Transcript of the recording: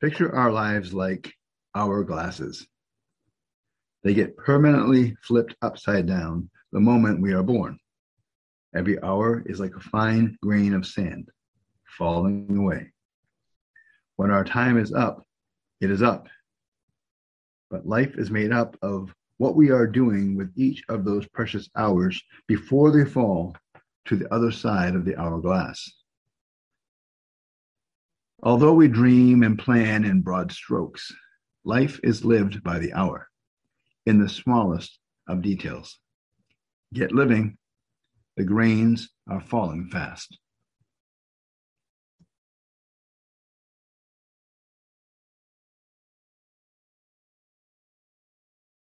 Picture our lives like hourglasses. They get permanently flipped upside down the moment we are born. Every hour is like a fine grain of sand falling away. When our time is up, it is up. But life is made up of what we are doing with each of those precious hours before they fall to the other side of the hourglass. Although we dream and plan in broad strokes, life is lived by the hour, in the smallest of details. Get living, the grains are falling fast.